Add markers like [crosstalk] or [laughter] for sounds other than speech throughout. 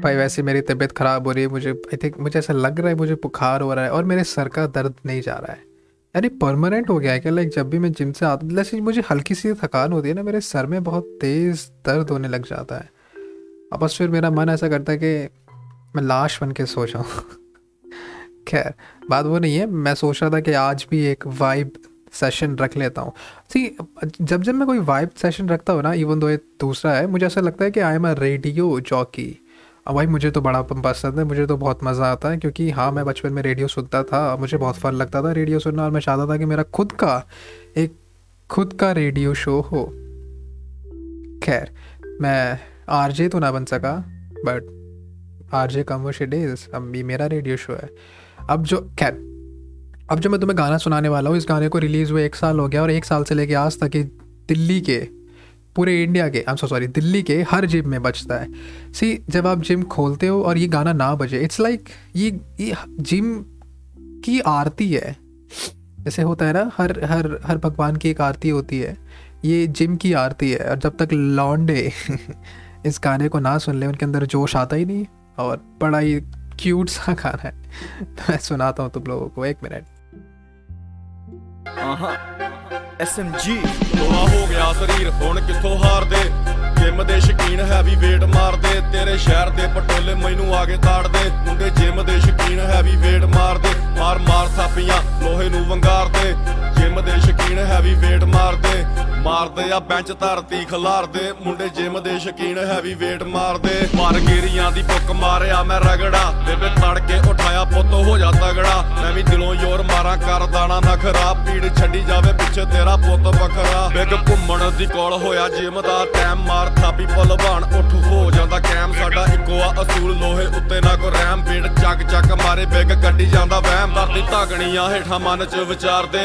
भाई वैसे मेरी तबीयत ख़राब हो रही है, मुझे आई थिंक मुझे ऐसा लग रहा है, मुझे बुखार हो रहा है और मेरे सर का दर्द नहीं जा रहा है। यानी परमानेंट हो गया है क्या? लाइक जब भी मैं जिम से आता जैसे मुझे हल्की सी थकान होती है ना, मेरे सर में बहुत तेज़ दर्द होने लग जाता है। अब बस फिर मेरा मन ऐसा करता है कि मैं लाश बन के सो जाऊँ। [laughs] खैर, बात वो नहीं है, मैं सोच रहा था कि आज भी एक वाइब सेशन रख लेता हूँ। सी जब जब मैं कोई वाइब सेशन रखता हूँ ना इवन दो ये दूसरा है, मुझे ऐसा लगता है कि I am a radio jockey अब भाई मुझे तो बड़ा पसंद है, मुझे तो बहुत मज़ा आता है, क्योंकि हाँ मैं बचपन में रेडियो सुनता था, मुझे बहुत फन लगता था रेडियो सुनना, और मैं चाहता था कि मेरा खुद का, एक खुद का रेडियो शो हो। खैर, मैं आरजे तो ना बन सका बट आरजे कमर्शियल डेज़ अब भी मेरा रेडियो शो है। अब जो, खैर, अब जो मैं तुम्हें गाना सुनाने वाला हूँ, इस गाने को रिलीज़ हुए एक साल हो गया, और एक साल से लेके आज तक दिल्ली के पूरे इंडिया के आई एम सॉरी दिल्ली के हर जिम में बजता है। सी जब आप जिम खोलते हो और ये गाना ना बजे इट्स लाइक like, ये ये जिम की आरती है। जैसे होता है ना हर हर हर भगवान की एक आरती होती है। ये जिम की आरती है और जब तक लॉन्डे [laughs] इस गाने को ना सुन ले उनके अंदर जोश आता ही नहीं और बड़ा ही क्यूट सा गाना है। [laughs] मैं सुनाता हूँ तुम लोगों को एक मिनट। ਐਸਐਮਜੀ ਲੋਹਾ ਹੋ ਗਿਆ ਸਰੀਰ, ਹੁਣ ਕਿੱਥੋਂ ਹਾਰਦੇ? ਜਿਮ ਦੇ ਸ਼ਕੀਨ ਹੈਵੀ weight ਮਾਰਦੇ। ਤੇਰੇ ਸ਼ਹਿਰ ਦੇ ਪਟੋਲੇ ਮੈਨੂੰ ਆਗੇ ਤਾੜਦੇ। ਮੁੰਡੇ ਜਿਮ ਦੇ ਸ਼ਕੀਨ ਹੈਵੀ weight ਮਾਰਦੇ। ਮਾਰ ਮਾਰ ਥਾਪੀਆਂ ਲੋਹੇ ਨੂੰ ਵੰਗਾਰਦੇ। ਜਿਮ ਦੇ ਸ਼ਕੀਨ ਹੈਵੀ weight ਮਾਰਦੇ। ਮਾਰਦੇ ਆ ਬੈਂਚ ਧਰਤੀ ਖਲਾਰਦੇ। ਮੁੰਡੇ ਜਿਮ ਦੇ ਸ਼ਕੀਨ ਹੈਵੀ weight ਮਾਰਦੇ। ਮਾਰ ਗੇਰੀਆਂ ਦੀ ਬੁੱਕ ਮਾਰਿਆ ਮੈਂ ਰਗੜਾ। ਬੇਬੇ ਤੜ ਕੇ ਉਠਾਇਆ ਪੁੱਤ ਹੋ ਜਾ ਤਗੜਾ। ਮੈਂ ਵੀ ਦਿਲੋਂ ਯੋਰ ਮਾਰਾਂ, ਕਰ ਦਾਣਾ ਨਖਰਾ। ਪੀੜ ਛੱਡੀ ਜਾਵੇ ਪਿੱਛੇ ਤੇਰਾ ਪੁੱਤ ਬਖਰਾ ਬਿਗ ਘੁੰਮਣ ਦੀ ਕੋਲ ਹੋਇਆ ਜਿਮ ਦਾ ਟਾਈਮ ਮਾਰ ਥਾਪੀ ਭਲਵਾਨ ਉੱਠ ਹੋ ਜਾਂਦਾ ਕੈਮ। ਸਾਡਾ ਇੱਕੋ ਆ ਅਸੂਲ, ਲੋਹੇ ਉੱਤੇ ਨਾ ਕੋ ਰੈਮ ਪੀੜ ਚੱਕ ਚੱਕ ਮਾਰੇ, ਬਿਗ ਗੱਡੀ ਜਾਂਦਾ ਵਹਿਮ। ਦਰਦੀ ਧਾਗਣੀਆਂ ਹੇਠਾਂ ਮਨ ਚ ਵਿਚਾਰਦੇ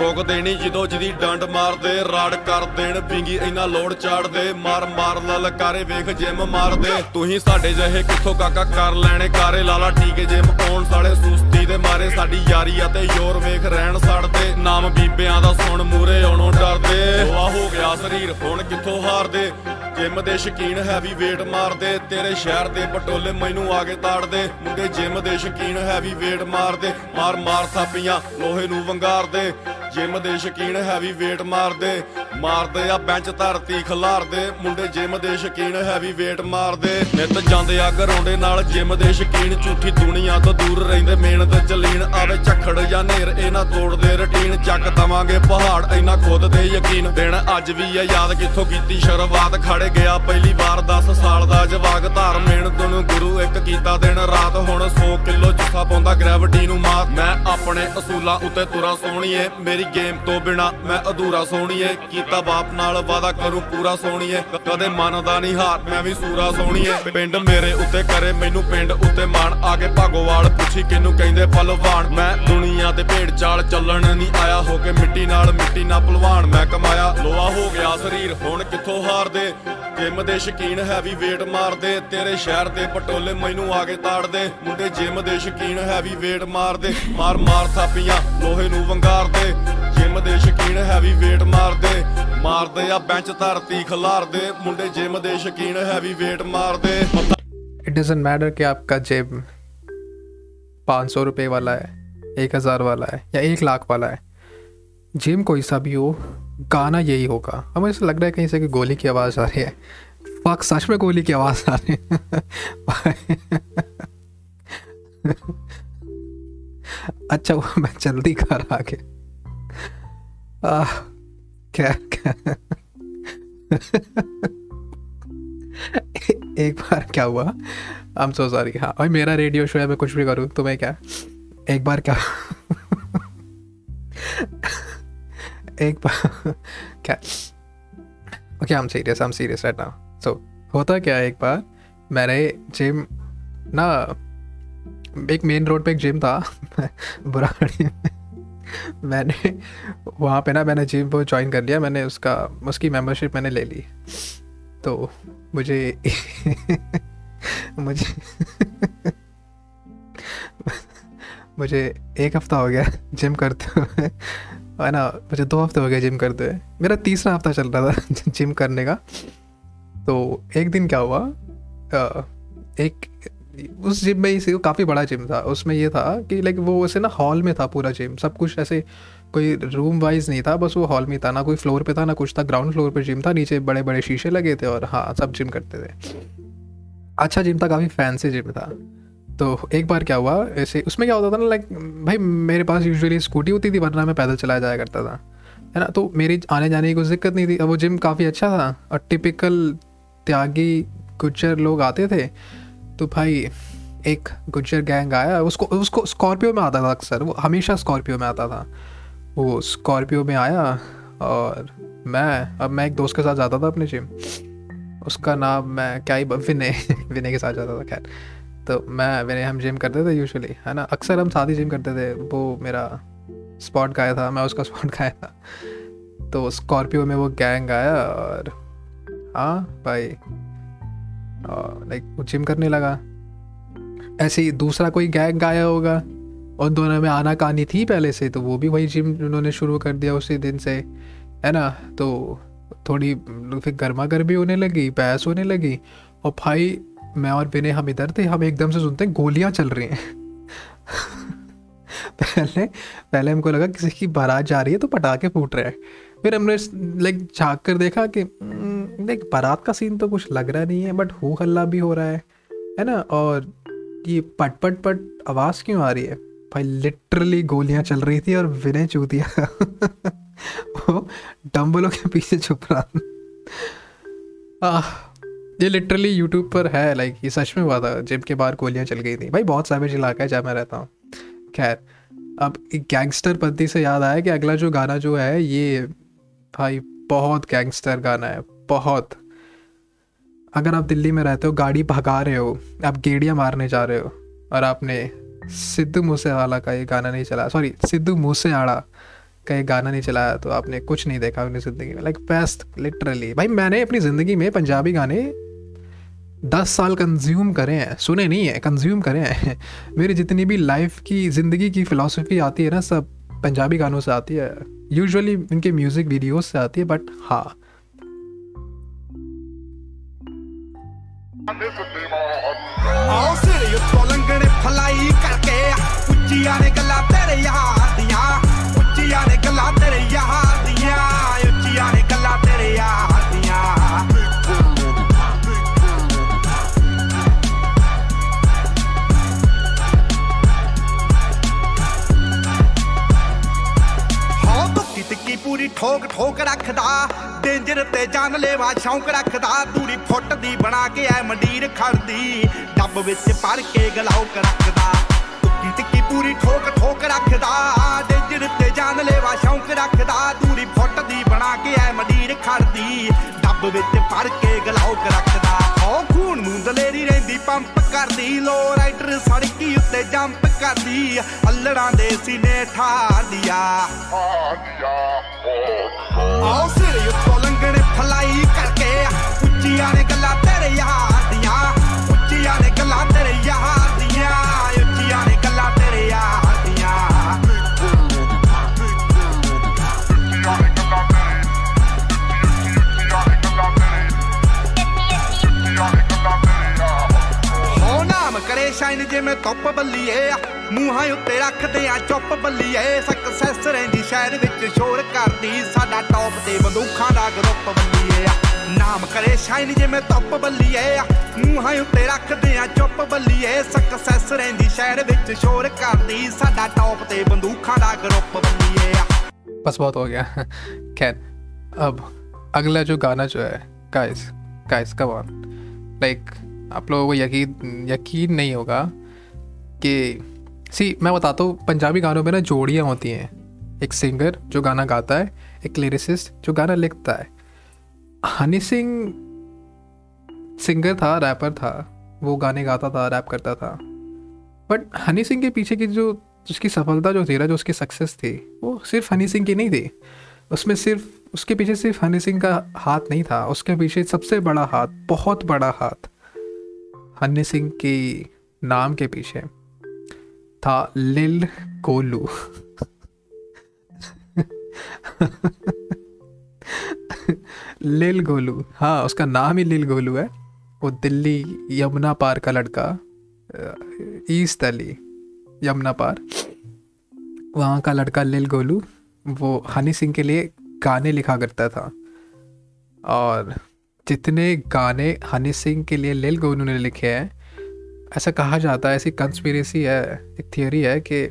ਰੋਕ ਦੇਣੀ ਜਦੋਂ ਜਿਹਦੀ ਡੰਡ ਮਾਰਦੇ। ਰਾੜ ਕਰ ਦੇਣ, ਪਿੰਗੀ ਇਨਾ ਲੋੜ ਚਾੜਦੇ। ਮਾਰ ਮਾਰ ਲਲਕਾਰੇ ਵੇਖ ਜਿਮ ਮਾਰਦੇ। ਤੁਸੀਂ ਸਾਡੇ ਜਿਹੇ ਕਿੱਥੋਂ ਕਾਕਾ ਕਰ ਲੈਣੇ ਕਾਰੇ? ਲਾਲਾ ਠੀਕੇ ਜਿਮ ਆਉਣ ਸਾਲੇ ਸੁਸਤੀ ਦੇ ਮਾਰੇ। ਸਾਡੀ ਯਾਰੀ ਅਤੇ ਯੋਰ ਵੇਖ ਰਹਿਣ ਸੜਦੇ। ਨਾਮ ਬੀਬਿਆਂ ਦਾ ਸੁਣ ਮੂਰੇ ਆਉਣੋਂ ਡਰਦੇ। ਹੋਆ ਹੋ ਗਿਆ ਸਰੀਰ, ਹੁਣ ਕਿੱਥੋਂ ਹਾਰਦੇ? ਜਿਮ ਦੇ ਸ਼ਕੀਨ ਹੈਵੀ weight ਮਾਰਦੇ। ਤੇਰੇ ਸ਼ਹਿਰ ਦੇ ਪਟੋਲੇ ਮੈਨੂੰ ਆਗੇ ਤਾੜਦੇ। ਮੁੰਡੇ ਜਿਮ ਦੇ ਸ਼ਕੀਨ ਹੈਵੀ weight ਮਾਰਦੇ। ਮਾਰ ਮਾਰ ਥਾਪੀਆਂ, ਲੋਹੇ ਨੂੰ ਵੰਗਾਰਦੇ। ਜਿਮ ਦੇ ਸ਼ਕੀਨ ਹੈਵੀ weight ਮਾਰਦੇ। ਮਾਰਦੇ ਆ ਬੈਂਚ ਧਰਤੀ ਖਲਾਰਦੇ। ਮੁੰਡੇ ਜਿਮ ਦੇ ਸ਼ਕੀਨ ਹੈਵੀ weight ਮਾਰਦੇ। ਨਿਤ ਜਾਂਦੇ ਆ ਘਰੋਂਡੇ ਨਾਲ ਜਿਮ ਦੇ ਸ਼ਕੀਨ। ਝੂਠੀ ਦੁਨੀਆ ਤੋਂ ਦੂਰ ਰਹਿੰਦੇ, ਮਿਹਨਤ ਚਲੀਨ ਆਵੇ ਝੱਖੜ ਜਾਂ ਨੇਰ, ਇਹਨਾਂ ਤੋੜਦੇ ਰਟੀਨ। ਚੱਕ ਦਵਾਂਗੇ ਪਹਾੜ ਇਹਨਾਂ ਖੁਦ ਤੇ ਯਕੀਨ। ਦਿਨ ਅੱਜ ਵੀ ਆ, ਯਾਦ ਕਿੱਥੋਂ ਕੀਤੀ? ਸ਼ੁਰੂਆਤ ਖੜੇ ਗਿਆ, ਪਹਿਲੀ ਵਾਰ 10 ਸਾਲ ਦਾ ਜਵਾਗ ਧਾਰ ਮਿਹਨਤ ਨੂੰ ਗੁਰੂ ਇੱਕ ਕੀਤਾ ਦਿਨ ਰਾਤ। ਹੁਣ 100 ਕਿਲੋ ਜੁੱਸਾ ਪਾਉਂਦਾ ਗ੍ਰੈਵਿਟੀ ਨੂੰ ਮਾਤ ਮੈਂ ਆਪਣੇ ਅਸੂਲਾਂ ਉੱਤੇ ਤੁਰਾ ਸੋਣੀਏ ਮੇਰੀ ਗੇਮ ਤੋਂ ਬਿਨਾ ਮੈਂ ਅਧੂਰਾ ਸੋਣੀਏ ਕੀਤਾ ਬਾਪ ਨਾਲ ਵਾਦਾ ਕਰੂੰ, ਪੂਰਾ ਸੋਣੀਏ ਕਦੇ ਮੰਨਦਾ ਨਹੀਂ ਹਾਰ, ਮੈਂ ਵੀ ਸੂਰਾ ਸੋਣੀਏ ਪਿੰਡ ਮੇਰੇ ਉੱਤੇ ਕਰੇ, ਮੈਨੂੰ ਪਿੰਡ ਉੱਤੇ ਮਾਣ। ਆ ਕੇ ਭਾਗੋਵਾਲ ਪੁੱਛੀ ਕਿਨੂੰ ਕਹਿੰਦੇ ਪਲਵਾਨ ਮੈਂ ਦੁਨੀਆ ਤੇ ਭੇਡ ਚਾਲ ਚੱਲਣ ਨਹੀਂ ਆਇਆ, ਹੋ ਕੇ ਮਿੱਟੀ ਨਾਲ ਮਿੱਟੀ ਨਾਲ ਪਲਵਾਨ ਮੈਂ ਕਮਾਇਆ ਲੋਹਾ ਹੋ ਗਿਆ ਸਰੀਰ ਹੁਣ ਕਿੱਥੋਂ ਹਾਰਦੇ ਜਿਮ ਦੇ ਸ਼ਕੀਨ ਹੈਵੀ weight ਮਾਰਦੇ ਤੇਰੇ ਸ਼ਹਿਰ ਦੇ ਪਟੋਲੇ ਮੈਨੂੰ ਆਗੇ ਤਾੜਦੇ ਮੁੰਡੇ ਜਿਮ ਦੇ ਸ਼ਕੀਨ ਹੈਵੀ weight ਮਾਰਦੇ ਮਾਰ ਮਾਰ ਥਾਪੀਆਂ ਲੋਹੇ ਨੂੰ ਵੰਗਾਰਦੇ ਜਿਮ ਦੇ ਸ਼ਕੀਨ ਹੈਵੀ weight ਮਾਰਦੇ ਮਾਰਦੇ ਆ ਬੈਂਚ ਧਰਤੀ ਖਲਾਰਦੇ ਮੁੰਡੇ ਜਿਮ ਦੇ ਸ਼ਕੀਨ ਹੈਵੀ weight ਮਾਰਦੇ इट डजेंट मैटर कि आपका जेब पाँच सौ रुपये वाला है एक हज़ार वाला है या एक लाख वाला है जिम कोई सा भी हो, गाना यही होगा। अब मुझे लग रहा है कहीं से कि गोली की आवाज़ आ रही है। फक सच में गोली की आवाज़ आ रही है। [laughs] अच्छा वो मैं जल्दी घर आ गया। क्या [laughs] एक बार क्या हुआ? आई एम सो सॉरी हाँ। भाई मेरा रेडियो शो है, मैं कुछ भी करूँ, तुम्हें क्या? एक बार क्या? एक बार, क्या? Okay I am serious I am serious right now so होता क्या एक बार, मैंने जिम ना, एक मेन रोड पे एक जिम था, [laughs] बुराड़ी में। मैंने, वहाँ पे ना मैंने जिम को ज्वाइन कर लिया, मैंने उसका, उसकी मेंबरशिप मैंने ले ली। तो मुझे [laughs] मुझे मुझे एक हफ़्ता हो गया जिम करते हुए। है ना, मुझे दो हफ़्ते हो गए जिम करते हुए। मेरा तीसरा हफ़्ता चल रहा था [laughs] जिम करने का। तो एक दिन क्या हुआ एक, उस जिम में ही काफ़ी बड़ा जिम था। उसमें ये था कि लाइक वो वैसे ना हॉल में था पूरा जिम सब कुछ ऐसे कोई रूम वाइज नहीं था, बस वो हॉल में था। ना कोई फ्लोर पे था, ना कुछ था। ग्राउंड फ्लोर पे जिम था, नीचे बड़े बड़े शीशे लगे थे और हाँ सब जिम करते थे। अच्छा जिम था, काफ़ी फैंसी जिम था। तो एक बार क्या हुआ, ऐसे उसमें क्या होता था ना लाइक भाई मेरे पास यूजुअली स्कूटी होती थी, वरना मैं पैदल चलाया जाया करता था। है ना? तो मेरी आने जाने की कोई दिक्कत नहीं थी। अब वो जिम काफ़ी अच्छा था और टिपिकल त्यागी, गुज्जर लोग आते थे। तो भाई, एक गुज्जर गैंग आया, उसको उसको स्कॉर्पियो में आता था अक्सर, वो हमेशा स्कॉर्पियो में आता था। वो स्कॉर्पियो में आया और मैं, अब मैं एक दोस्त के साथ जाता था अपने जिम उसका नाम मैं क्या ही, विनय [laughs] विनय के साथ जाता था, खैर। तो मैं, मेरे हम जिम करते थे यूजुअली है ना? अक्सर हम साथ ही जिम करते थे। वो मेरा स्पॉट गाया था, मैं उसका [laughs] स्पॉट गाया था। तो स्कॉर्पियो में वो गैंग आया और हाँ भाई लाइक वो जिम करने लगा। ऐसे ही दूसरा कोई गैंग आया होगा और दोनों में आना कहानी थी पहले से तो वो भी वही जिम उन्होंने शुरू कर दिया उसी दिन से, है ना? तो थोड़ी, फिर गर्मा गर्मी होने लगी, बहस होने लगी और भाई मैं और विनय हम इधर थे, हम एकदम से सुनते हैं, गोलियाँ चल रही हैं। पहले पहले हमको लगा किसी की बारात जा रही है तो पटाखे फूट रहे हैं। फिर हमने लाइक झाँक कर देखा कि लाइक बारात का सीन तो कुछ लग रहा नहीं है बट हो हल्ला भी हो रहा है। है ना? और ये पट पट पट, आवाज़ क्यों आ रही है? भाई लिटरली गोलियाँ चल रही थी और विनय चूतिया [laughs] वो डम्बलों के पीछे छुप रहा ये लिटरली यूट्यूब पर है लाइक ये सच में हुआ था जिम के बाहर गोलियाँ चल गई थी। भाई, बहुत सैवेज इलाका है जहाँ मैं रहता हूँ। खैर, अब गैंगस्टर पद्धति से याद आया कि अगला जो गाना जो है, ये भाई, बहुत गैंगस्टर गाना है, बहुत। अगर आप दिल्ली में रहते हो, गाड़ी भगा रहे हो, आप गेड़ियाँ मारने जा रहे हो, और आपने सिद्धू मूसेवाला का ये गाना नहीं चलाया सॉरी सिद्धू मूसेवाड़ा का ये गाना नहीं चलाया तो आपने कुछ नहीं देखा अपनी ज़िंदगी में। लाइक बेस्ट लिटरली भाई, मैंने अपनी ज़िंदगी में पंजाबी गाने दस साल कंज्यूम करें हैं। सुने नहीं है कंज्यूम करें हैं। [laughs] मेरी जितनी भी लाइफ की, ज़िंदगी की फ़िलासफ़ी आती है ना, सब पंजाबी गानों से आती है। यूजुअली इनके म्यूज़िक वीडियोस से आती है बट हाँ। I'll ਡੇਂਜਰ ਤੇ ਜਾਨ ਲੈਵਾ ਸ਼ੌਂਕ ਰੱਖਦਾ ਦੂਰੀ ਫੁੱਟ ਦੀ ਬਣਾ ਕੇ ਐ ਮੰਡੀਰ ਖੜਦੀ। ਡੱਬ ਵਿੱਚ ਪੜ ਕੇ ਗਲਾਉਕ ਰੱਖਦਾ ਟਿੱਕੀ ਟਿੱਕੀ ਪੂਰੀ ਠੋਕ ਠੋਕ ਰੱਖਦਾ। ਡੇਂਜਰ ਤੇ ਜਾਨ ਲੈਵਾ ਸ਼ੌਂਕ ਰੱਖਦਾ ਦੂਰੀ ਫੁੱਟ ਦੀ ਬਣਾ ਕੇ ਐ ਮੰਡੀਰ ਖੜਦੀ। ਡੱਬ ਵਿੱਚ ਪੜ ਕੇ ਗਲਾਉਕ ਰੱਖਦਾ। ਓ ਖੂਨ ਨੂੰ ਦਲੇਰੀ ਰਹਿੰਦੀ ਪੰਪ ਕਰਦੀ। ਲੋ ਰਾਈਡਰ ਸੜਕੀ ਉੱਤੇ ਜੰਪ ਕਰਦੀ। ਅਲੜਾਂ ਦੇ ਸੀਨੇ ਠਾੜੀਆ ਆਓ ਸਿਰ ਉੱਤੋਂ ਜਿਵੇਂ ਧੁੱਪ ਬੱਲੀਏ ਮੂੰਹਾਂ ਉੱਤੇ ਰੱਖਦੇ ਆ ਚੁੱਪ ਬੱਲੀਏ ਸਕਸੈਸ ਰਹਿੰਦੀ ਸ਼ਹਿਰ ਵਿੱਚ ਸ਼ੋਰ ਕਰਦੀ ਸਾਡਾ ਟੌਪ ਤੇ ਬੰਦੂਖਾਂ ਦਾ ਗਰੁੱਪ ਬੱਲੀਏ ਨਾਮ ਕਰੇ ਸ਼ਾਈਨ ਜਿਵੇਂ ਧੁੱਪ ਬੱਲੀਏ ਮੂੰਹਾਂ ਉੱਤੇ ਰੱਖਦੇ ਆ ਚੁੱਪ ਬੱਲੀਏ ਸਕਸੈਸ ਰਹਿੰਦੀ ਸ਼ਹਿਰ ਵਿੱਚ ਸ਼ੋਰ ਕਰਦੀ ਸਾਡਾ ਟੌਪ ਤੇ ਬੰਦੂਖਾਂ ਦਾ ਗਰੁੱਪ ਬੱਲੀਏ बस बहुत हो गया खैर अब अगला जो गाना जो है guys guys come on like आप लोगों को यकीन यकीन नहीं होगा कि सी मैं बताता हूँ, पंजाबी गानों में ना जोड़ियाँ होती हैं। एक सिंगर जो गाना गाता है, एक लिरिसिस्ट जो गाना लिखता है। हनी सिंह सिंगर था रैपर था, वो गाने गाता था रैप करता था। बट हनी सिंह के पीछे की जो, जिसकी सफलता जो थी ना, जो उसकी सक्सेस थी, वो सिर्फ़ हनी सिंह की नहीं थी। उसमें सिर्फ़, उसके पीछे सिर्फ़ हनी सिंह का हाथ नहीं था, उसके पीछे सबसे बड़ा हाथ, बहुत बड़ा हाथ, हनी सिंह की नाम के पीछे। था लिल कोलू। लिल गोलू। हाँ उसका नाम ही लिल गोलू है। वो दिल्ली यमुना पार का लड़का ईस्ट दिल्ली यमुना पार। वहाँ का लड़का लिल गोलू, वो हनी सिंह के लिए गाने लिखा करता था। और जितने गाने हनी सिंह के लिए लिल गोलू ने लिखे हैं ऐसा कहा जाता है, ऐसी कंस्पिरेसी है, एक थियोरी है कि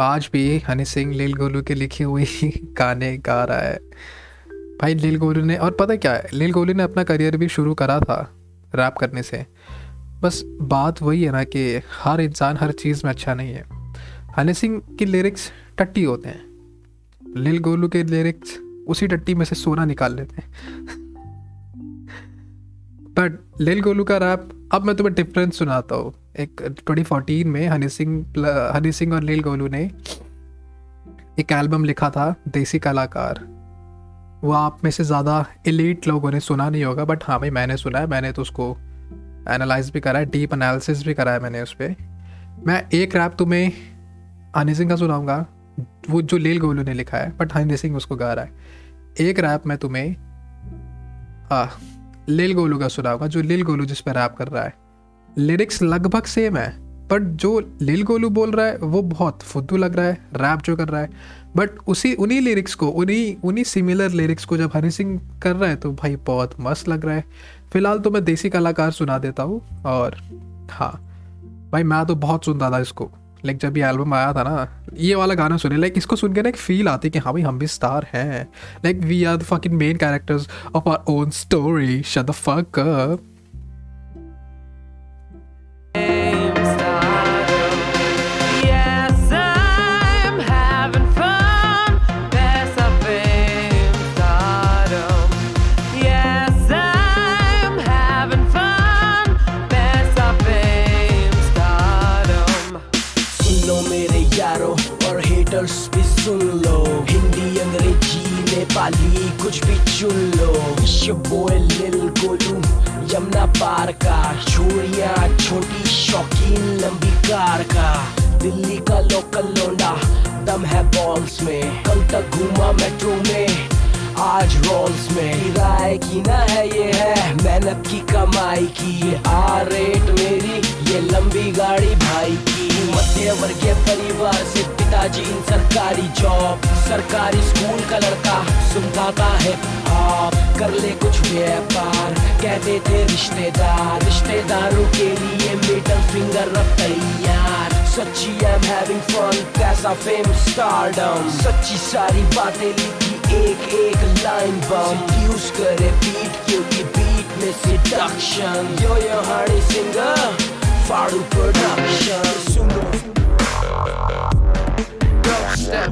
आज भी हनी सिंह, लील गोलू के लिखे हुए [laughs] गाने गा रहा है। भाई, लील गोलू ने, और पता क्या है, लील गोलू ने अपना करियर भी शुरू करा था रैप करने से। बस बात वही है ना कि हर इंसान हर चीज़ में अच्छा नहीं है। हनी सिंह की लिरिक्स टट्टी होते हैं। लील गोलू के लिरिक्स उसी टट्टी में से सोना निकाल लेते हैं। [laughs] बट लील गोलू का रैप अब मैं तुम्हें डिफरेंस सुनाता हूँ। एक 2014 में हनी सिंह हनी सिंह और लील गोलू ने एक एल्बम लिखा था देसी कलाकार। वो आप में से ज़्यादा एलिट लोगों ने सुना नहीं होगा बट हाँ भाई मैंने सुना है मैंने तो उसको एनालाइज भी करा है डीप एनालिसिस भी करा है मैंने उस पर मैं एक रैप तुम्हें हनी सिंह का सुनाऊँगा वो जो लील गोलू ने लिखा है बट हनी सिंह उसको गा रहा है। एक रैप मैं तुम्हें आ, लील गोलू का सुना होगा जो लिल गोलू जिस पर रैप कर रहा है। लिरिक्स लगभग सेम है बट जो लील गोलू बोल रहा है, वो बहुत फुद्दू लग रहा है रैप जो कर रहा है। बट उसी, उन्हीं लिरिक्स को, उन्हीं उन्हीं सिमिलर लिरिक्स को जब हनी सिंह कर रहा है तो भाई बहुत मस्त लग रहा है। फ़िलहाल तो मैं देसी कलाकार सुना देता हूँ, और हाँ भाई मैं तो बहुत सुनता था इसको। लाइक जब ये एल्बम आया था ना, ये वाला गाना सुने लाइक इसको सुन के ना एक फील आती कि हाँ भाई, हम भी स्टार हैं। Like we are the fucking main characters of our own story shut the fuck up कुछ भी चुन लो। बॉय लिल गोलू यमुना पार का छोरिया छोटी, शौकीन, लंबी कार का। दिल्ली का लोकल लोंडा, दम है बॉल्स में। कल तक घूमा मेट्रो में, आज रोल्स में। किराए की ना है ये है, मेहनत की कमाई की। आ रेट मेरी, ये लंबी गाड़ी भाई की। मध्य वर्गीय परिवार से पिताजी इन सरकारी जॉब सरकारी स्कूल का लड़का सुनता है, आप कर ले कुछ व्यापार। कहते थे रिश्तेदार, रिश्तेदारों के लिए मिडल फिंगर रख तैयार। सच्ची एम हैविंग फन पैसा फेम स्टारडम सच्ची सारी बातें लिखी एक एक लाइन बम यूज़ करे बीट क्योंकि बीट में seduction yo yo Honey singer Faru Production Dubstep.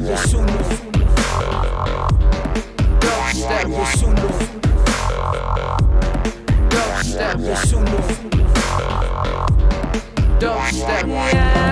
Dubstep Dubstep Dubstep Dubstep Yeah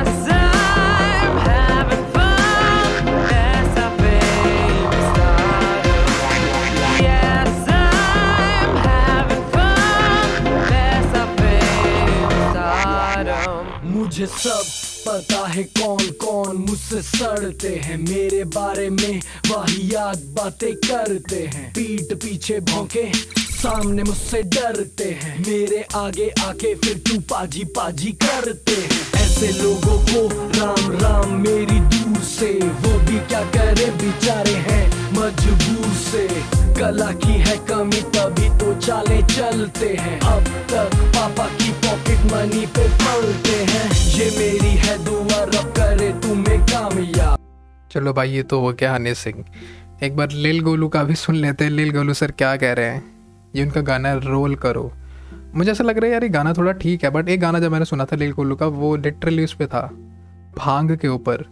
है कौन कौन मुझसे सड़ते हैं? मेरे बारे में वाहियात बातें करते हैं। पीठ पीछे भौंके, सामने मुझसे डरते हैं। मेरे आगे आके फिर तू पाजी पाजी करते हैं। ऐसे लोगों को राम राम मेरी दूर से। वो भी क्या करे बेचारे हैं मजबूर से। कला की है कमी तभी तो चाले चलते हैं। अब तक पापा की पॉकेट मनी पे पलते हैं। ये मेरी है दुआ चलो भाई, ये तो हो गया हनी सिंह। एक बार लिल गोलू का भी सुन लेते हैं। लिल गोलू सर क्या कह रहे हैं? ये उनका गाना है, रोल करो। मुझे ऐसा लग रहा है यार, ये गाना थोड़ा ठीक है बट एक गाना जब मैंने सुना था लिल गोलू का, वो लिटरली उस पर था। भाँग के ऊपर।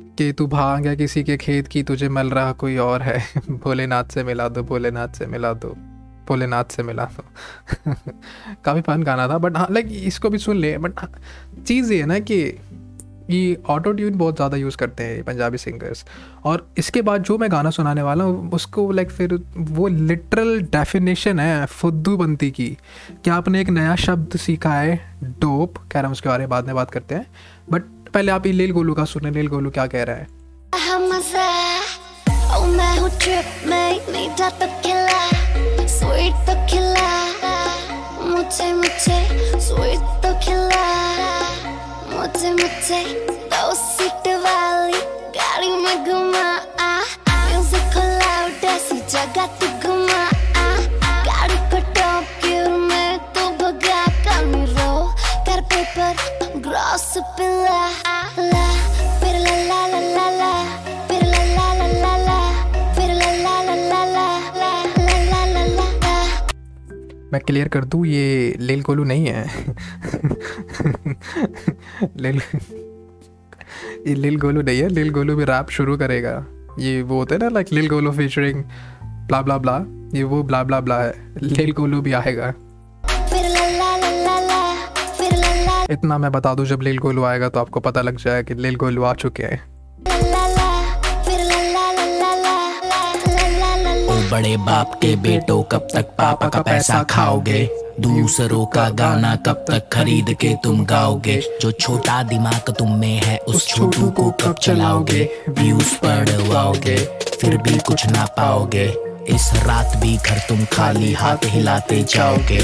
कि तू भाँग है किसी के खेत की, तुझे मिल रहा कोई और है। [laughs] भोलेनाथ से मिला दो, भोलेनाथ से मिला दो। भोलेनाथ से मिला दो। [laughs] काफ़ी फन गाना था बट हाँ लाइक इसको भी सुन ले बट चीज़ ये है ना कि ये ऑटो ट्यून बहुत ज़्यादा यूज़ करते हैं पंजाबी सिंगर्स और इसके बाद जो मैं गाना सुनाने वाला हूँ, उसको लाइक फिर वो लिटरल डेफिनेशन है फुद्दू बनती की। क्या आपने एक नया शब्द सीखा है? डोप कह रहा हूँ उसके बारे में बाद में बात करते हैं। बट पहले आप लील गोलू का सुने। लील गोलू क्या कह रहा है? तो खिला। स्वीट तो खिला। 못해 못해 또 씹대 발리 가리 먹으마 क्लियर कर दूँ, ये लेल कोलू नहीं है। लेल ये लिल गोलू नहीं है। लिल गोलू भी रैप शुरू करेगा। ये वो होते हैं ना like lil Golu featuring blah blah blah ये वो ब्ला ब्ला ब्ला है। लिल गोलू भी आएगा। इतना मैं बता दूँ, जब लिल गोलू आएगा तो आपको पता लग जाएगा कि लिल गोलू आ चुके हैं। बड़े बाप के बेटो कब तक पापा का पैसा खाओगे? दूसरों का गाना कब तक खरीद के तुम गाओगे? जो छोटा दिमाग तुम में है उस छोटू को कब चलाओगे? व्यूज़ बढ़वाओगे फिर भी कुछ ना पाओगे। इस रात भी घर तुम खाली हाथ हिलाते जाओगे।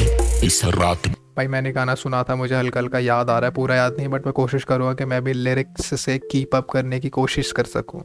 इस रात भाई मैंने गाना सुना था मुझे हल्का हल्का याद आ रहा है पूरा याद नहीं बट मैं कोशिश करूँगा कि मैं भी लिरिक्स से कीप अप करने की कोशिश कर सकूँ।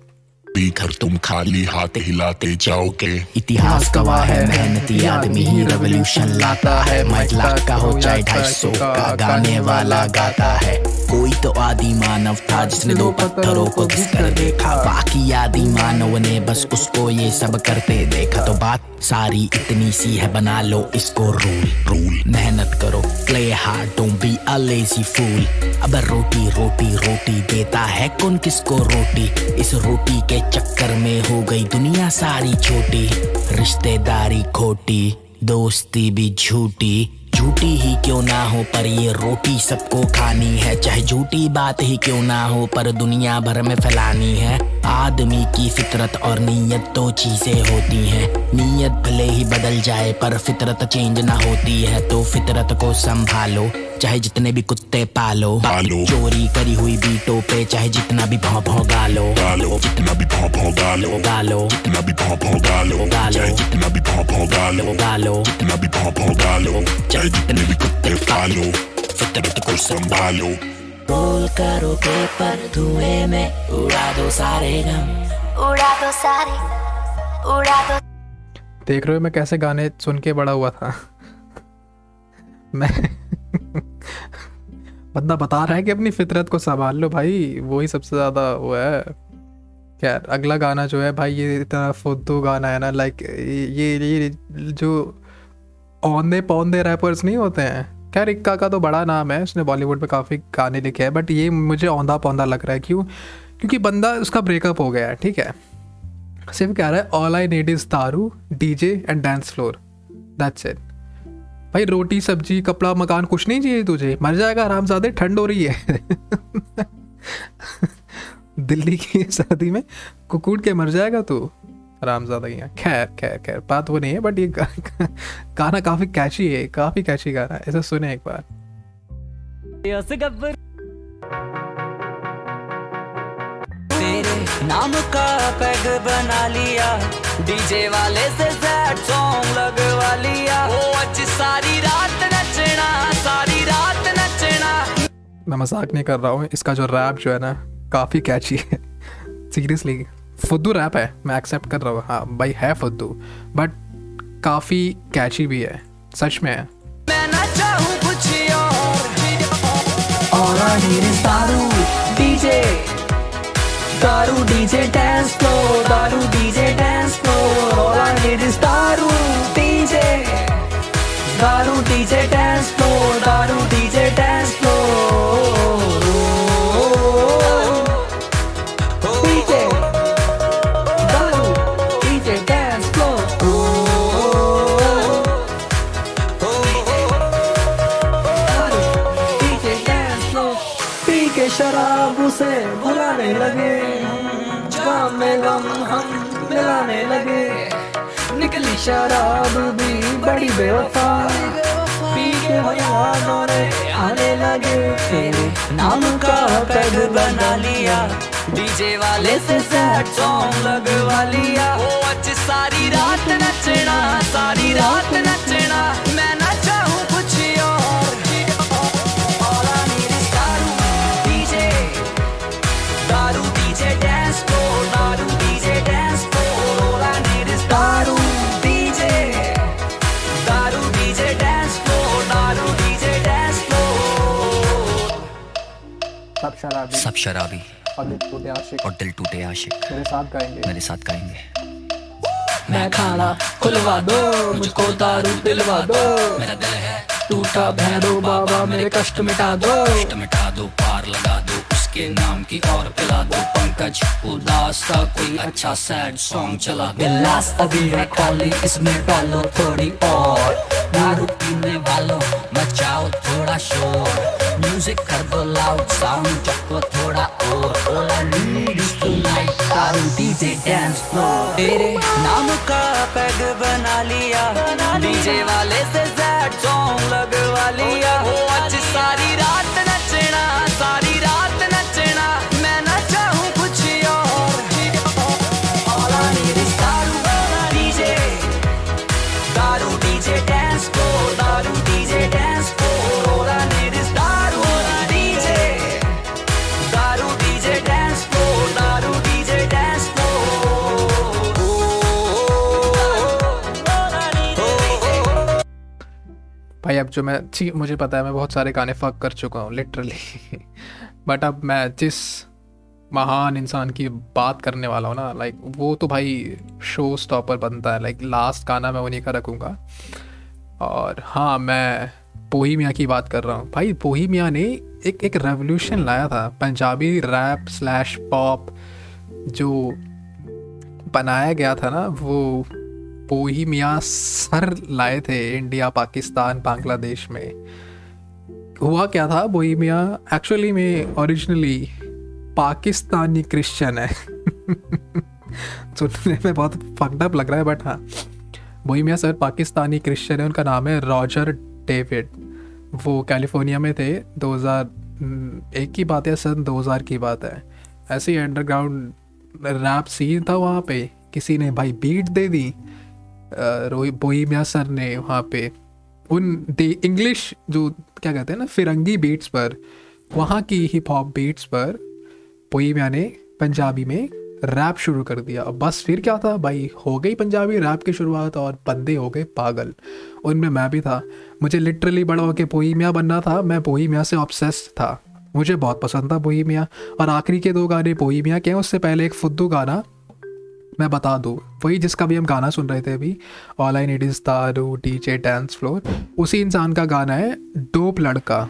घर तुम खाली हाथ हिलाते जाओगे। इतिहास गवाह है मेहनती आदमी ही रेवोल्यूशन लाता है। मज लाख का हो चाहे ढाई सौ का गाने वाला गाता है। कोई तो आदि मानव था जिसने दो पत्थरों को घिस कर देखा। बाकी आदि मानव ने बस उसको ये सब करते देखा। तो बात सारी इतनी सी है बना लो इसको रूल रूल मेहनत करो play hard don't be a lazy fool अब रोटी रोटी रोटी देता है कौन किसको रोटी? इस रोटी के चक्कर में हो गई दुनिया सारी छोटी। रिश्तेदारी खोटी, दोस्ती भी झूठी। झूठी ही क्यों ना हो पर ये रोटी सबको खानी है। चाहे झूठी बात ही क्यों ना हो पर दुनिया भर में फैलानी है। आदमी की फितरत और नीयत दो चीज़ें होती हैं। नीयत भले ही बदल जाए पर फितरत चेंज ना होती है। तो फितरत को संभालो। चाहे जितने भी कुत्ते पालो। पालो। चोरी करी हुई बीटों पे चाहे जितना भी भौं भौं गालो। गालो। जितना भी भौं भौं गालो। गालो। जितना भी भौं भौं गालो। गालो। चाहे जितना भी भौं भौं गालो। गालो। जितना भी भौं भौं गालो। चाहे जितने भी कुत्ते पालो। फितरत को संभालो। रोल करो पेपर धुएँ में उड़ा दो सारे गम। उड़ा दो सारे। उड़ा दो। देख रहे हो मैं कैसे गाने सुन के बड़ा हुआ था। [laughs] मैं बंदा बता रहा है कि अपनी फितरत को संभाल लो भाई, वही सबसे ज़्यादा वो है। खैर, अगला गाना जो है भाई, ये इतना फुद्दू गाना है ना लाइक ये ये जो औंधे पौंधे रैपर्स नहीं होते हैं। खैर, इक्का का तो बड़ा नाम है उसने बॉलीवुड में काफ़ी गाने लिखे हैं बट ये मुझे औंधा पौंधा लग रहा है, क्यों? क्योंकि बंदा उसका ब्रेकअप हो गया है, ठीक है। सिर्फ़ कह रहा है ऑल आई नीड इज़ दारू DJ and dance floor that's it भाई, रोटी, सब्ज़ी, कपड़ा, मकान, कुछ नहीं चाहिए तुझे। मर जाएगा आराम ज़्यादा ठंड हो रही है। दिल्ली की सर्दी में कुकुट के मर जाएगा तू। आराम ज़्यादा ही है। खैर खैर खैर, बात वो नहीं है बट ये गाना काफ़ी कैची है, काफ़ी कैची गाना है। ऐसा सुने एक बार। नाम का पैग बना लिया, डीजे वाले से सैड सॉन्ग लगवा लिया। मैं मज़ाक नहीं कर रहा हूँ, इसका जो रैप जो है ना, काफ़ी कैची है। सीरियसली फुद्दू रैप है, मैं एक्सेप्ट कर रहा हूँ। हाँ भाई है फुद्दू बट काफ़ी कैची भी है, सच में है। डीजे डांस फ्लोर दारू डीजे डांस शराब उसे भुलाने लगे। जाम में गम हम मिलाने लगे। निकली शराब भी बड़ी बेवफा पी के ने आने लगे। तेरे नाम का पैग बना लिया। डीजे वाले से सैड सॉन्ग लगवा लिया। ओ, आज सारी रात नचना, सारी रात नचना। मैं शराबी। सब शराबी। और दिल टूटे आशिक। और दिल टूटे आशिक। मेरे साथ गाएँगे। मेरे साथ गाएँगे। मैं खाना खुलवा दो मुझको दारू दिलवा दो। मेरा दिल है टूटा भैरो बाबा मेरे कष्ट मिटा दो। कष्ट मिटा दो पार लगा दो उसके नाम की और पिला दो। पंकज उदास का कोई अच्छा सैड सॉन्ग चला दो। गिलास अभी है खाली इसमें डालो थोड़ी और। दारू पीने वालों मचाओ थोड़ा शोर। म्यूज़िक कर दो लाउड साउंड चको थोड़ा और all I need is to tonight दारू डीजे डांस फ्लोर तेरे नाम का पैग बना लिया डीजे वाले से सैड सॉन्ग लगवा लिया। हो आज सारी रात भाई, अब जो मैं ठीक मुझे पता है मैं बहुत सारे गाने फक कर चुका हूँ लिटरली बट [laughs] अब मैं जिस महान इंसान की बात करने वाला हूँ ना लाइक वो तो भाई शो स्टॉपर बनता है. लाइक लास्ट गाना मैं उन्हीं का रखूँगा. और हाँ मैं पोही मियाँ की बात कर रहा हूँ. भाई, पोही मियाँ ने एक एक रेवोल्यूशन लाया था. पंजाबी रैप स्लैश पॉप जो बनाया गया था ना, वो पोही मियाँ सर लाए थे इंडिया, पाकिस्तान, बांग्लादेश में। हुआ क्या था पोही मियाँ? एक्चुअली में ओरिजिनली पाकिस्तानी क्रिश्चियन है। [laughs] सुनने में बहुत फकडअप लग रहा है बट हाँ। बोही मियाँ सर पाकिस्तानी क्रिश्चियन है, उनका नाम है रॉजर डेविड। वो कैलिफ़ोर्निया में थे 2000 एक की बात है सन 2000 की बात है। ऐसे ही अंडरग्राउंड रैप सीन था वहाँ पे, किसी ने भाई बीट दे दी रोही बोही मियाँ सर ने वहाँ पे उन दे, इंग्लिश जो क्या कहते हैं ना, फिरंगी बीट्स पर, वहाँ की हिप हॉप बीट्स पर पोई मियाँ ने पंजाबी में रैप शुरू कर दिया। अब बस फिर क्या था? भाई, हो गई पंजाबी रैप की शुरुआत और बंदे हो गए पागल। उनमें मैं भी था। मुझे लिटरली बड़ा होकर पोई मियाँ बनना था। मैं पोई मियाँ से ऑब्सेस था। मुझे बहुत पसंद था पोई मियाँ और आखिरी के दो गाने पोई मियाँ के हैं। उससे पहले एक फुद्दू गाना मैं बता दूँ, वही जिसका भी हम गाना सुन रहे थे अभी ऑल आई नीड इज़ दारू डीजे डांस फ्लोर उसी इंसान का गाना है, डोप लड़का।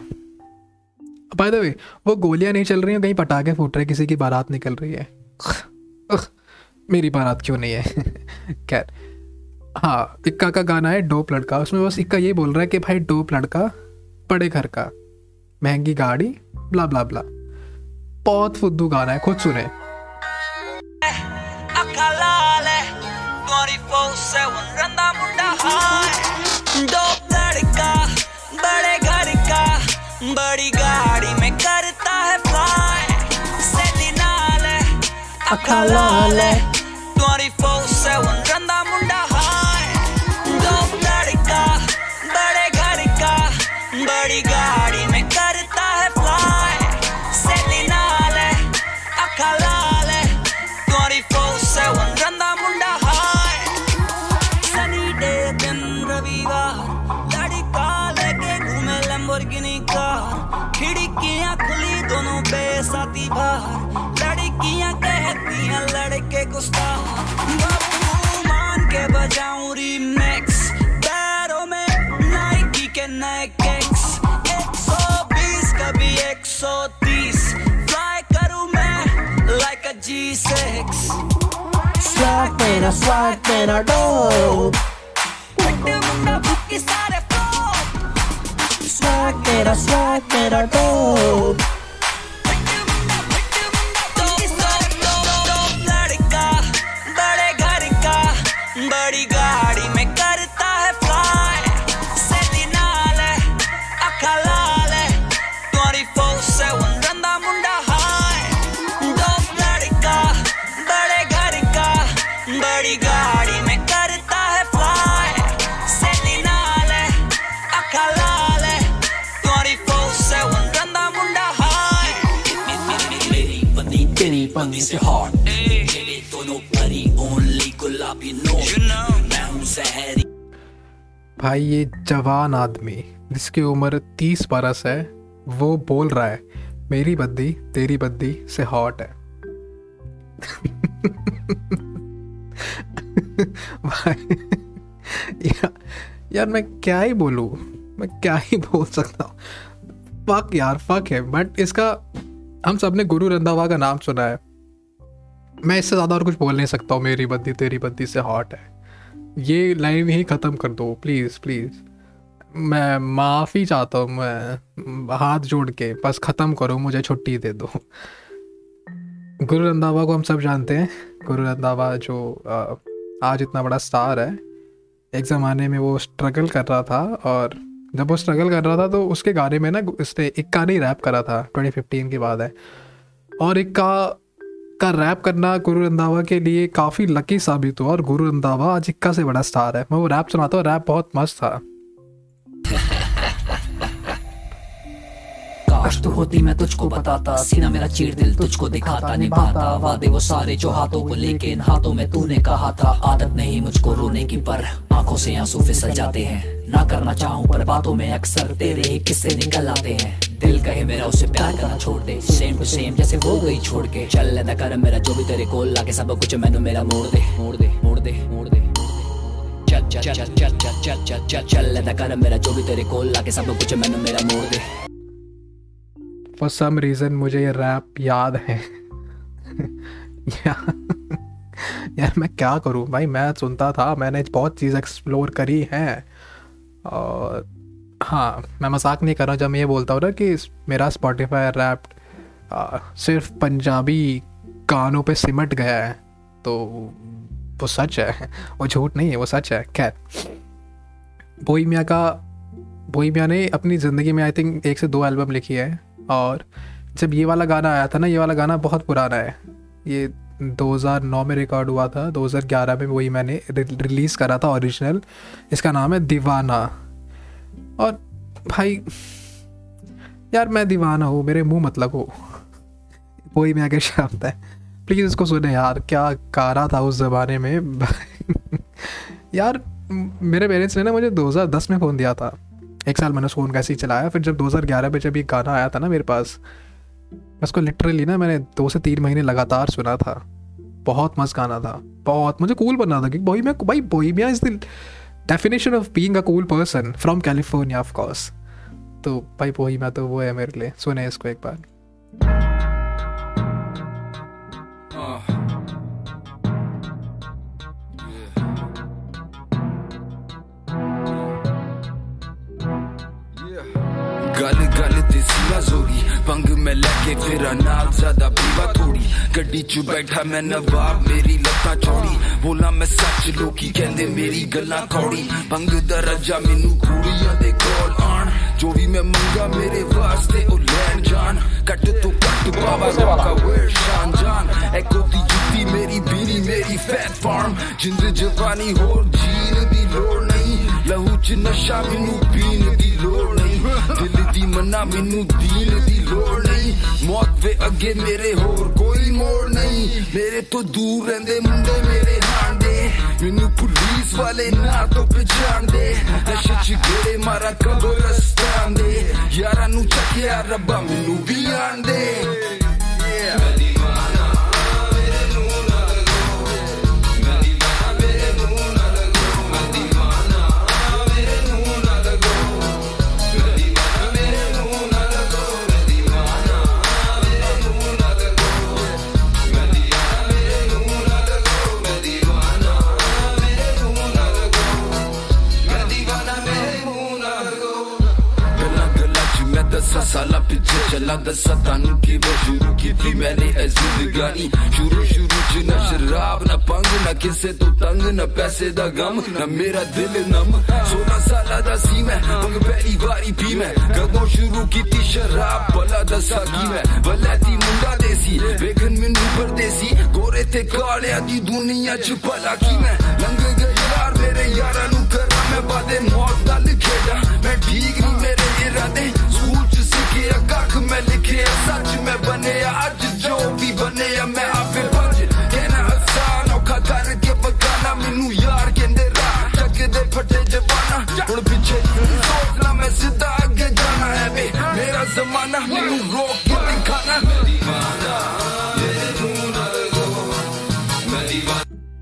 बाय द वे वो गोलियाँ नहीं चल रही हैं, कहीं पटाखे फूट रहे किसी की बारात निकल रही है। मेरी बारात क्यों नहीं है? [laughs] खैर हाँ इक्का का गाना है, डोप लड़का। उसमें बस इक्का ये बोल रहा है कि भाई, डोप लड़का बड़े घर का। महँगी गाड़ी ब्ला ब्ला ब्ला बहुत फुद्दू गाना है, खुद सुने। उससे वो रंदा मुंडा हाय दो लड़का बड़े घर का बड़ी गाड़ी में करता है फ्लाई सेलिनाले अकालाले 24 से en I swipe haar dood. Mijn boek is haar Zwak en haar zwak. बंदी से हॉट मेरे दोनों परी ओनली गुलाबी नोट मैं हूँ जहरी भाई ये जवान आदमी जिसकी उम्र तीस बरस है वो बोल रहा है मेरी बद्दी तेरी बद्दी से हॉट है. भाई या, यार मैं क्या ही बोलूँ? मैं क्या ही बोल सकता हूँ? फक यार फक है बट इसका हम सबने गुरु रंधावा का नाम सुना है। मैं इससे ज़्यादा और कुछ बोल नहीं सकता हूँ। मेरी बद्दी तेरी बद्दी से हॉट है। ये लाइन ही ख़त्म कर दो प्लीज़ प्लीज़ मैं माफ़ी चाहता हूँ, मैं हाथ जोड़ के, बस ख़त्म करो, मुझे छुट्टी दे दो। गुरु रंधावा को हम सब जानते हैं। गुरु रंधावा जो आज इतना बड़ा स्टार है। एक ज़माने में वो स्ट्रगल कर रहा था और जब वो स्ट्रगल कर रहा था तो उसके गाने में ना उसने एक गाने ही रैप करा था 2015 की बात है। और एक का का रैप करना गुरु रंधावा के लिए काफ़ी लकी साबित हुआ, और गुरु रंधावा आज इक्का से बड़ा स्टार है। मैं वो रैप सुनाता हूँ रैप बहुत मस्त था। काश तू होती, मैं तुझको बताता। सीना मेरा चीर दिल तुझको दिखाता, निभाता। वादे वो सारे जो हाथों को लेके इन हाथों में तूने कहा था। आदत नहीं मुझको रोने की, पर आँखों से आँसू फिसल जाते हैं। ना करना चाहूँ, पर बातों में अक्सर तेरे ही किस्से निकल आते हैं। दिल कहे मेरा, उसे प्यार करना छोड़ दे। सेम टू सेम जैसे वो गई छोड़ के। चल लेना कर मेरा, जो भी तेरे को लाके सब कुछ मैंने मेरा मोड़ दे। मोड़ दे मोड़ दे मोड़ दे चल चल चल चल चल चल चल चल चल लेना कर मेरा, जो भी तेरे को लाके सब कुछ मैंने मेरा मोड़ दे। फॉर सम रीज़न मुझे ये रैप याद है। यार मैं क्या करूँ? भाई, मैं सुनता था, मैंने बहुत चीज़ एक्सप्लोर करी हैं। और हाँ मैं मज़ाक नहीं कर रहा जब मैं ये बोलता हूँ ना कि मेरा स्पॉटिफाई रैप सिर्फ़ पंजाबी गानों पे सिमट गया है तो वो सच है। वो झूठ नहीं है, वो सच है। खैर, बोहिमिया का, बोहिमिया ने अपनी ज़िंदगी में आई थिंक एक से दो एल्बम लिखी है और जब ये वाला गाना आया था ना, ये वाला गाना बहुत पुराना है। ये 2009 में रिकॉर्ड हुआ था 2011 में वही मैंने रिलीज़ करा था ओरिजिनल इसका नाम है दीवाना। और भाई, यार मैं दीवाना हूँ, मेरे मुँह मतलब हो वही मैं आगे शब्द है। प्लीज़ इसको सुने यार, क्या कारा था उस ज़माने में। यार, मेरे पेरेंट्स ने ना मुझे 2010 में फ़ोन दिया था। एक साल मैंने फ़ोन कैसे ही चलाया, फिर जब 2011 में जब ये गाना आया था ना मेरे पास उसको लिटरली ना मैंने दो से तीन महीने लगातार सुना था। बहुत मस्त गाना था। बहुत, मुझे कूल बनना था कि बोही मैं, भाई Bohemia is the definition of being a cool person from California of course तो भाई बोहिमिया तो वो है मेरे लिए, सुने इसको एक बार। गल गल ते सीवा जोरी पंग में लगे तेरा नाल ज़्यादा पीवा थोड़ी गड्डी च बैठा मैं नवाब मेरी लता चौड़ी बोला मैं सच लोकी कहंदे मेरी गल्ला कौड़ी पंग दरजा मेनू कुड़िया दे कोल आन जो भी मैं मंगा मेरे वास्ते ओ लैन जान कट तो कट बाबा का वेर शान जान एको दी जुती मेरी बीरी मेरी फैट फार्म जिंद जवानी होर जीन दी लोड़ नहीं लहू च नशा मेनू पीन दी लोड़ ਦਿਲ ਦੀ ਮਨਾ ਮੈਨੂੰ ਦੀਨ ਦੀ ਲੋੜ ਨਹੀਂ। ਮੌਤ ਵੇ ਅੱਗੇ ਮੇਰੇ ਹੋਰ ਕੋਈ ਮੋੜ ਨਹੀਂ। ਮੇਰੇ ਤੋਂ ਦੂਰ ਰਹਿੰਦੇ ਮੁੰਡੇ ਮੇਰੇ ਹਾਂਡੇ। ਮੈਨੂੰ ਪੁਲਿਸ ਵਾਲੇ ਨਾ ਤੋਂ ਪਛਾਣਦੇ। ਨਸ਼ੇ ਚ ਗੇੜੇ ਮਾਰਾ ਕਬਰਸਤਾਨ ਦੇ। ਯਾਰਾਂ ਨੂੰ ਚੱਕਿਆ ਰੱਬਾ, ਮੈਨੂੰ ਵੀ ਆਂਦੇ ਪਿੱਛੇ ਚੱਲਾਂ ਦੱਸਾਂ ਤੁਹਾਨੂੰ ਕਿਵੇਂ ਸ਼ੁਰੂ ਕੀਤੀ ਮੈਨੇ ਇਹ ਜ਼ਿੰਦਗਾਨੀ ਸ਼ੁਰੂ ਸ਼ੁਰੂ ਚ ਨਾ ਸ਼ਰਾਬ ਨਾ ਪੰਗ ਨਾ ਕਿਸੇ ਤੋਂ ਤੰਗ ਨਾ ਪੈਸੇ ਦਾ ਗਮ ਨਾ ਮੇਰਾ ਦਿਲ ਨਮ 16 ਸਾਲਾਂ ਦਾ ਸੀ ਮੈਂ ਪੰਗ ਪਹਿਲੀ ਵਾਰੀ ਪੀ ਮੈਂ ਕਦੋਂ ਸ਼ੁਰੂ ਕੀਤੀ ਸ਼ਰਾਬ ਭਲਾ ਦੱਸਾਂ ਕੀ ਮੈਂ ਵਲੈਤੀ ਮੁੰਡਾ ਦੇਸੀ ਵੇਖਣ ਮੈਨੂੰ ਪਰਦੇਸੀ ਗੋਰੇ ਤੇ ਕਾਲਿਆਂ ਦੀ ਦੁਨੀਆ ਚ ਭਲਾ ਕੀ ਮੈਂ ਲੰਘ ਗਏ ਯਾਰ ਮੇਰੇ ਯਾਰਾਂ ਨੂੰ ਕਰਾਂ ਮੈਂ ਬਾਦੇ ਮੌਤ ਦਾ ਲਿਖੇਗਾ ਮੈਂ ਠੀਕ ਨਹੀਂ ਮੇਰੇ ਇਰਾਦੇ ਸਕੂਲ ਚ ਸਿੱਖਿਆ में लिखे सच में बने अज जो भी बने मैं आपे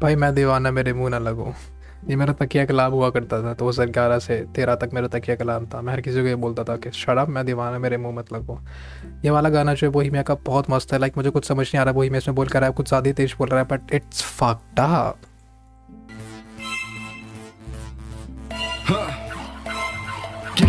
भाई, मैं दीवाना, मेरे मुँह ना लगो। ये मेरा तकिया कलाम हुआ करता था दो हज़ार ग्यारह से तेरह तक मेरा तकिया कलाम था। मैं हर किसी को ये बोलता था कि शराब मैं दीवाना मेरे मुँह मत लगो। ये वाला गाना जो है वही मैं का बहुत मस्त है। लाइक मुझे कुछ समझ नहीं आ रहा वही मैं इसमें बोल कर रहा है कुछ ज़्यादा तेज बोल रहा है बट इट्स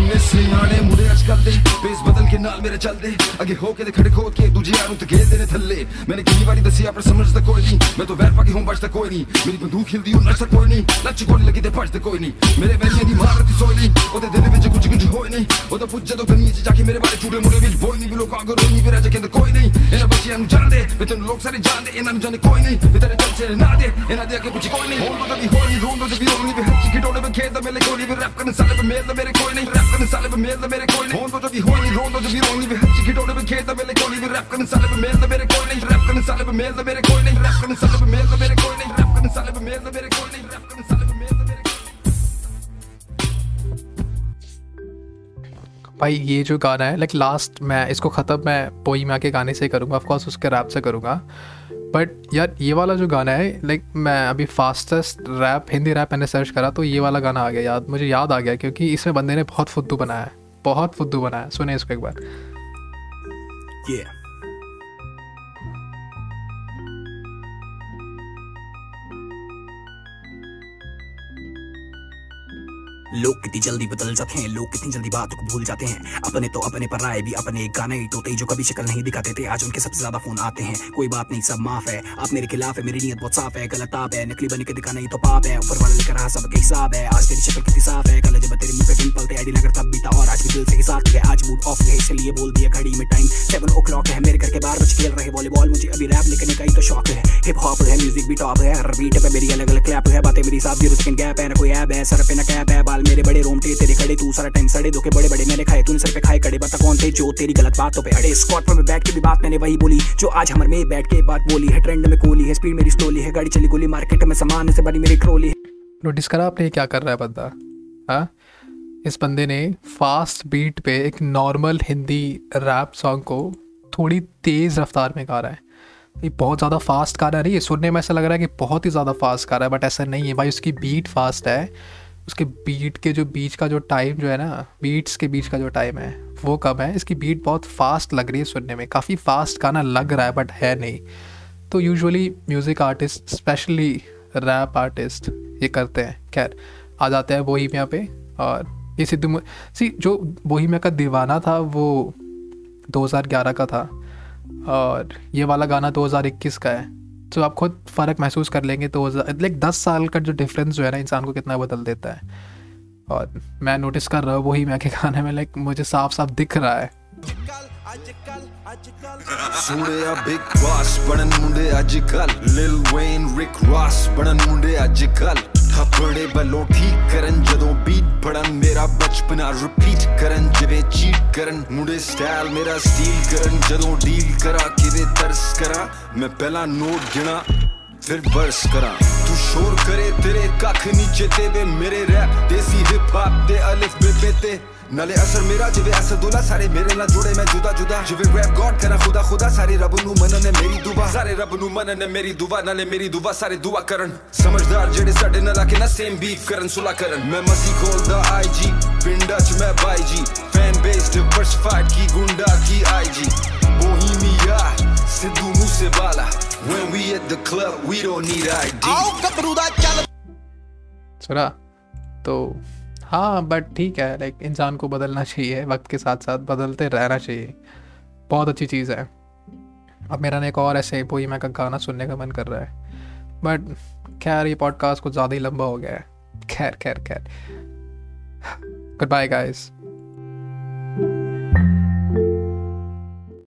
ਸੁਣਨੇ ਸਿਆਣੇ ਮੁੰਡੇ ਅੱਜ ਕੱਲ ਦੇ ਪੇਸ ਬਦਲ ਕੇ ਨਾਲ ਮੇਰੇ ਚੱਲਦੇ ਅੱਗੇ ਹੋ ਕੇ ਤੇ ਖੜੇ ਖੋਦ ਕੇ ਦੂਜੀ ਯਾਰ ਨੂੰ ਤੇ ਘੇਰਦੇ ਨੇ ਥੱਲੇ ਮੈਨੇ ਕਿੰਨੀ ਵਾਰੀ ਦੱਸਿਆ ਪਰ ਸਮਝਦਾ ਕੋਈ ਨਹੀਂ ਮੈਂ ਤਾਂ ਵੈਰ ਪਾ ਕੇ ਹੁਣ ਬਚਦਾ ਕੋਈ ਨਹੀਂ ਮੇਰੀ ਬੰਦੂਕ ਹਿਲਦੀ ਉਹ ਨਸ਼ਾ ਕੋਈ ਨਹੀਂ ਲੱਚ ਕੋਈ ਲੱਗੀ ਤੇ ਭੱਜਦਾ ਕੋਈ ਨਹੀਂ ਮੇਰੇ ਵੈਰੀਆਂ ਦੀ ਮਾਰ ਦੀ ਸੋਈ ਨਹੀਂ ਉਹਦੇ ਦਿਲ ਵਿੱਚ ਕੁਝ ਕੁਝ ਹੋਏ ਨਹੀਂ ਉਹ ਤਾਂ ਪੁੱਜ ਜਦੋਂ ਕੰਨੀ ਚ ਜਾ ਕੇ ਮੇਰੇ ਬਾਰੇ ਝੂੜੇ ਮੁੰਡੇ ਵਿੱਚ ਬੋਲ ਨਹੀਂ ਵੀ ਲੋਕਾਂ ਅੱਗੇ ਰੋਈ ਨਹੀਂ ਵੀ ਰਾਜਾ ਕਹਿੰਦਾ ਕੋਈ ਨਹੀਂ ਇਹਨਾਂ ਬੱਚਿਆਂ ਨੂੰ ਜਾਣਦੇ ਵੀ ਤੈਨੂੰ ਲੋਕ ਸਾਰੇ ਜਾਣਦੇ ਇਹਨਾਂ ਨੂੰ ਜਾਣੇ ਕੋਈ ਨਹੀਂ ਵੀ ਤੇਰੇ ਦਿਲ ਚ ਨਾ ਦੇ ਇਹਨਾਂ ਦੇ ਅੱਗੇ ਪੁੱਛ ਕੋਈ ਨਹੀਂ ਹੋਂਦ ਤਾਂ ਵੀ ਹੋਈ ਰੋਂਦ ਤੇ ਵੀ ਰੋਂਦ ਵੀ ਹੱਥ ਕਿ ਡੋਲੇ ਵਿੱਚ ਖੇਤ ਮੇਲੇ ਕੋਲੀ ਵੀ ਰੈਪ ਕਰਨ ਸਾਲੇ ਤੇ ਮੇਲੇ ਮੇਰੇ ਕੋਈ ਨਹੀਂ ਰੈਪ करने साले पे मेल मेरे कोई नहीं तो जो भी होई नहीं जो भी रोनी भी हच्ची की डोले पे खेत मेरे कोई नहीं रैप करने साले पे मेल मेरे कोई नहीं रैप करने साले पे मेल मेरे कोई नहीं रैप करने साले पे मेल मेरे कोई नहीं रैप करने साले पे मेल मेरे कोई नहीं रैप करने साले पे मेल मेरे भाई, ये जो गाना है लाइक लास्ट मैं, इसको ख़त्म मैं पोई के गाने से करूँगा। ऑफकोर्स उसके रैप से करूँगा। बट यार, ये वाला जो गाना है लाइक मैं अभी फास्टेस्ट रैप हिंदी रैप मैंने सर्च करा तो ये वाला गाना आ गया, याद, मुझे याद आ गया क्योंकि इसमें बंदे ने बहुत फुद्दू बनाया है, बहुत फुद्दू बनाया सुने इसको एक बार Yeah. लोग कितनी जल्दी बदल जाते हैं, लोग कितनी जल्दी बात को भूल जाते हैं। अपने तो अपने पर आए भी, अपने गाने तो जो कभी शक्ल नहीं दिखाते थे। आज उनके सबसे ज़्यादा फ़ोन आते हैं। कोई बात नहीं, सब माफ़ है। आप मेरे खिलाफ है, मेरी नीयत बहुत साफ़ है। गलत आप है, नकली बन के दिखाना ही तो पाप है। ऊपर वाले लेकर रहा सबके हिसाब है। आज तेरी शक्ल कितनी साफ़ है। कल जब तेरे मुँह पे पिंपल थे आईडी नगर तब भी था और आज भी दिल से हिसाब है। आज मूड ऑफ़ है, इसलिए बोल दिया घड़ी में टाइम सेवन ओ क्लॉक है, मेरे घर के बाहर बच खेल रहे वॉलीबॉल मुझे अभी रैप लिखने का ही तो शौक है। हिप हॉप है म्यूज़िक भी टॉप है। हर बीट पे मेरी अलग अलग क्लैप है। बातें मेरी साफ़ ज़ीरो स्किन गैप है। ना कोई ऐप है, सर पे ना कैप है। बाल मेरे बड़े रोमटे तेरे खड़े, तू सारा टाइम सड़े, धोखे बड़े बड़े, मैंने खाए, तूने सर पे खाए, कड़े बता कौन थे जो तेरी गलत बातों पे अड़े स्कॉट पर बैठ के भी बात मैंने वही बोली, जो आज हमर में बैठ के बात बोली है। ट्रेंड में कोली है स्पीड मेरी स्लोली है, गाड़ी चली गोली मार्केट में सामान से बड़ी मेरी ट्रोली है। नोटिस करा आपने क्या कर रहा है बंदा? हाँ? इस बंदे ने फास्ट बीट पे एक नॉर्मल हिंदी रैप सॉन्ग को थोड़ी तेज़ रफ्तार में गा रहा है। ये बहुत ज़्यादा फास्ट गा रहा है ये सुनने में ऐसा लग रहा है कि बहुत ही ज़्यादा फास्ट गा रहा है बट ऐसा नहीं है। भाई, उसकी बीट फास्ट है। उसके बीट के जो बीच का जो टाइम जो है ना बीट्स के बीच का जो टाइम है, वो कम है? इसकी बीट बहुत फास्ट लग रही है सुनने में। काफ़ी फास्ट गाना लग रहा है बट है नहीं। तो usually music artist specially rap artist ये करते हैं। खैर, आ जाते हैं बोहिमिया पे और ये सिद्धू सी जो बोहिमिया का दीवाना था, वो 2011 का था और ये वाला गाना 2021 का है। तो आप खुद फ़र्क महसूस कर लेंगे तो लाइक दस साल का जो डिफरेंस जो है ना इंसान को कितना बदल देता है। और मैं नोटिस कर रहा हूँ, वही मैं के गाने में लाइक मुझे साफ़ साफ़ दिख रहा है। ਸੁਣਿਆ ਬਿਗ ਬਾਸ ਬਣਨ ਮੁੰਡੇ ਅੱਜ ਕੱਲ ਲਿਲ ਵੇਨ ਰਿਕ ਰਾਸ ਬਣਨ ਮੁੰਡੇ ਅੱਜ ਕੱਲ ਥੱਪੜੇ ਵੱਲੋਂ ਠੀਕ ਕਰਨ, ਜਦੋਂ ਬੀਟ ਫੜਨ ਮੇਰਾ ਬਚਪਨਾ ਰਿਪੀਟ ਕਰਨ, ਜਿਵੇਂ ਚੀਟ ਕਰਨ। ਮੁੰਡੇ ਸਟਾਈਲ ਮੇਰਾ ਸਟੀਲ ਕਰਨ, ਜਦੋਂ ਡੀਲ ਕਰਾਂ, ਕਿਵੇਂ ਤਰਸ ਕਰਾਂ, ਮੈਂ ਪਹਿਲਾਂ ਨੋਟ ਗਿਣਾ ਫਿਰ ਵਰਸ ਕਰਾਂ। ਤੂੰ ਸ਼ੋਰ ਕਰੇ, ਤੇਰੇ ਕੱਖ ਨੀਚੇ ਤੇ ਵੇ ਮੇਰੇ ਰੈਪ ਦੇਸੀ ਹਿਪ ਹੌਪ ਦੇ ਅਲਿਫ ਬੇ ਤੇ। ਨਲੇ ਅਸਰ ਮੇਰਾ ਜਿਵੇਂ ਅਸਦੁੱਲਾ ਸਾਰੇ ਮੇਰੇ ਨਾਲ ਜੁੜੇ ਮੈਂ ਜੁਦਾ ਜੁਦਾ। ਜਿਵੇਂ ਰੈਪ ਗੋਡ ਕਰਾਂ ਖੁਦਾ ਖੁਦਾ ਸਾਰੇ ਰੱਬ ਨੂੰ ਮੰਨਣ ਮੇਰੀ ਦੁਆ। ਸਾਰੇ ਰੱਬ ਨੂੰ ਮੰਨਣ ਮੇਰੀ ਦੁਆ ਨਾਲੇ ਮੇਰੀ ਦੁਆ ਸਾਰੇ ਦੁਆ ਕਰਨ। ਸਮਝਦਾਰ ਜਿਹੜੇ ਸਾਡੇ ਨਾਲ ਆ ਕੇ ਨਾ ਸੇਮ ਬੀਫ ਕਰਨ ਸੁਲਾ ਕਰਨ। ਮੈਂ ਮਸੀ ਖੋਲਦਾ ਆਈਜੀ ਪਿੰਡਾਂ 'ਚ ਮੈਂ ਬਾਈ ਜੀ ਫੈਨ ਬੇਸ ਡਿਵਰਸਿਫਾਈਡ ਕੀ ਗੁੰਡਾ ਕੀ IG Bohemia Sidhu Moosewala. When we at the club we don't need ID ਆਓ ਕਬਰੂ ਦਾ ਚੱਲ। ਸਰਾ ਤੋ हाँ बट ठीक है लाइक इंसान को बदलना चाहिए, वक्त के साथ साथ बदलते रहना चाहिए। बहुत अच्छी चीज़ है। अब मेरा एक और ऐसे पोईमा का गाना सुनने का मन कर रहा है। बट खैर, ये पॉडकास्ट कुछ ज़्यादा ही लंबा हो गया है। खैर खैर खैर। Good bye guys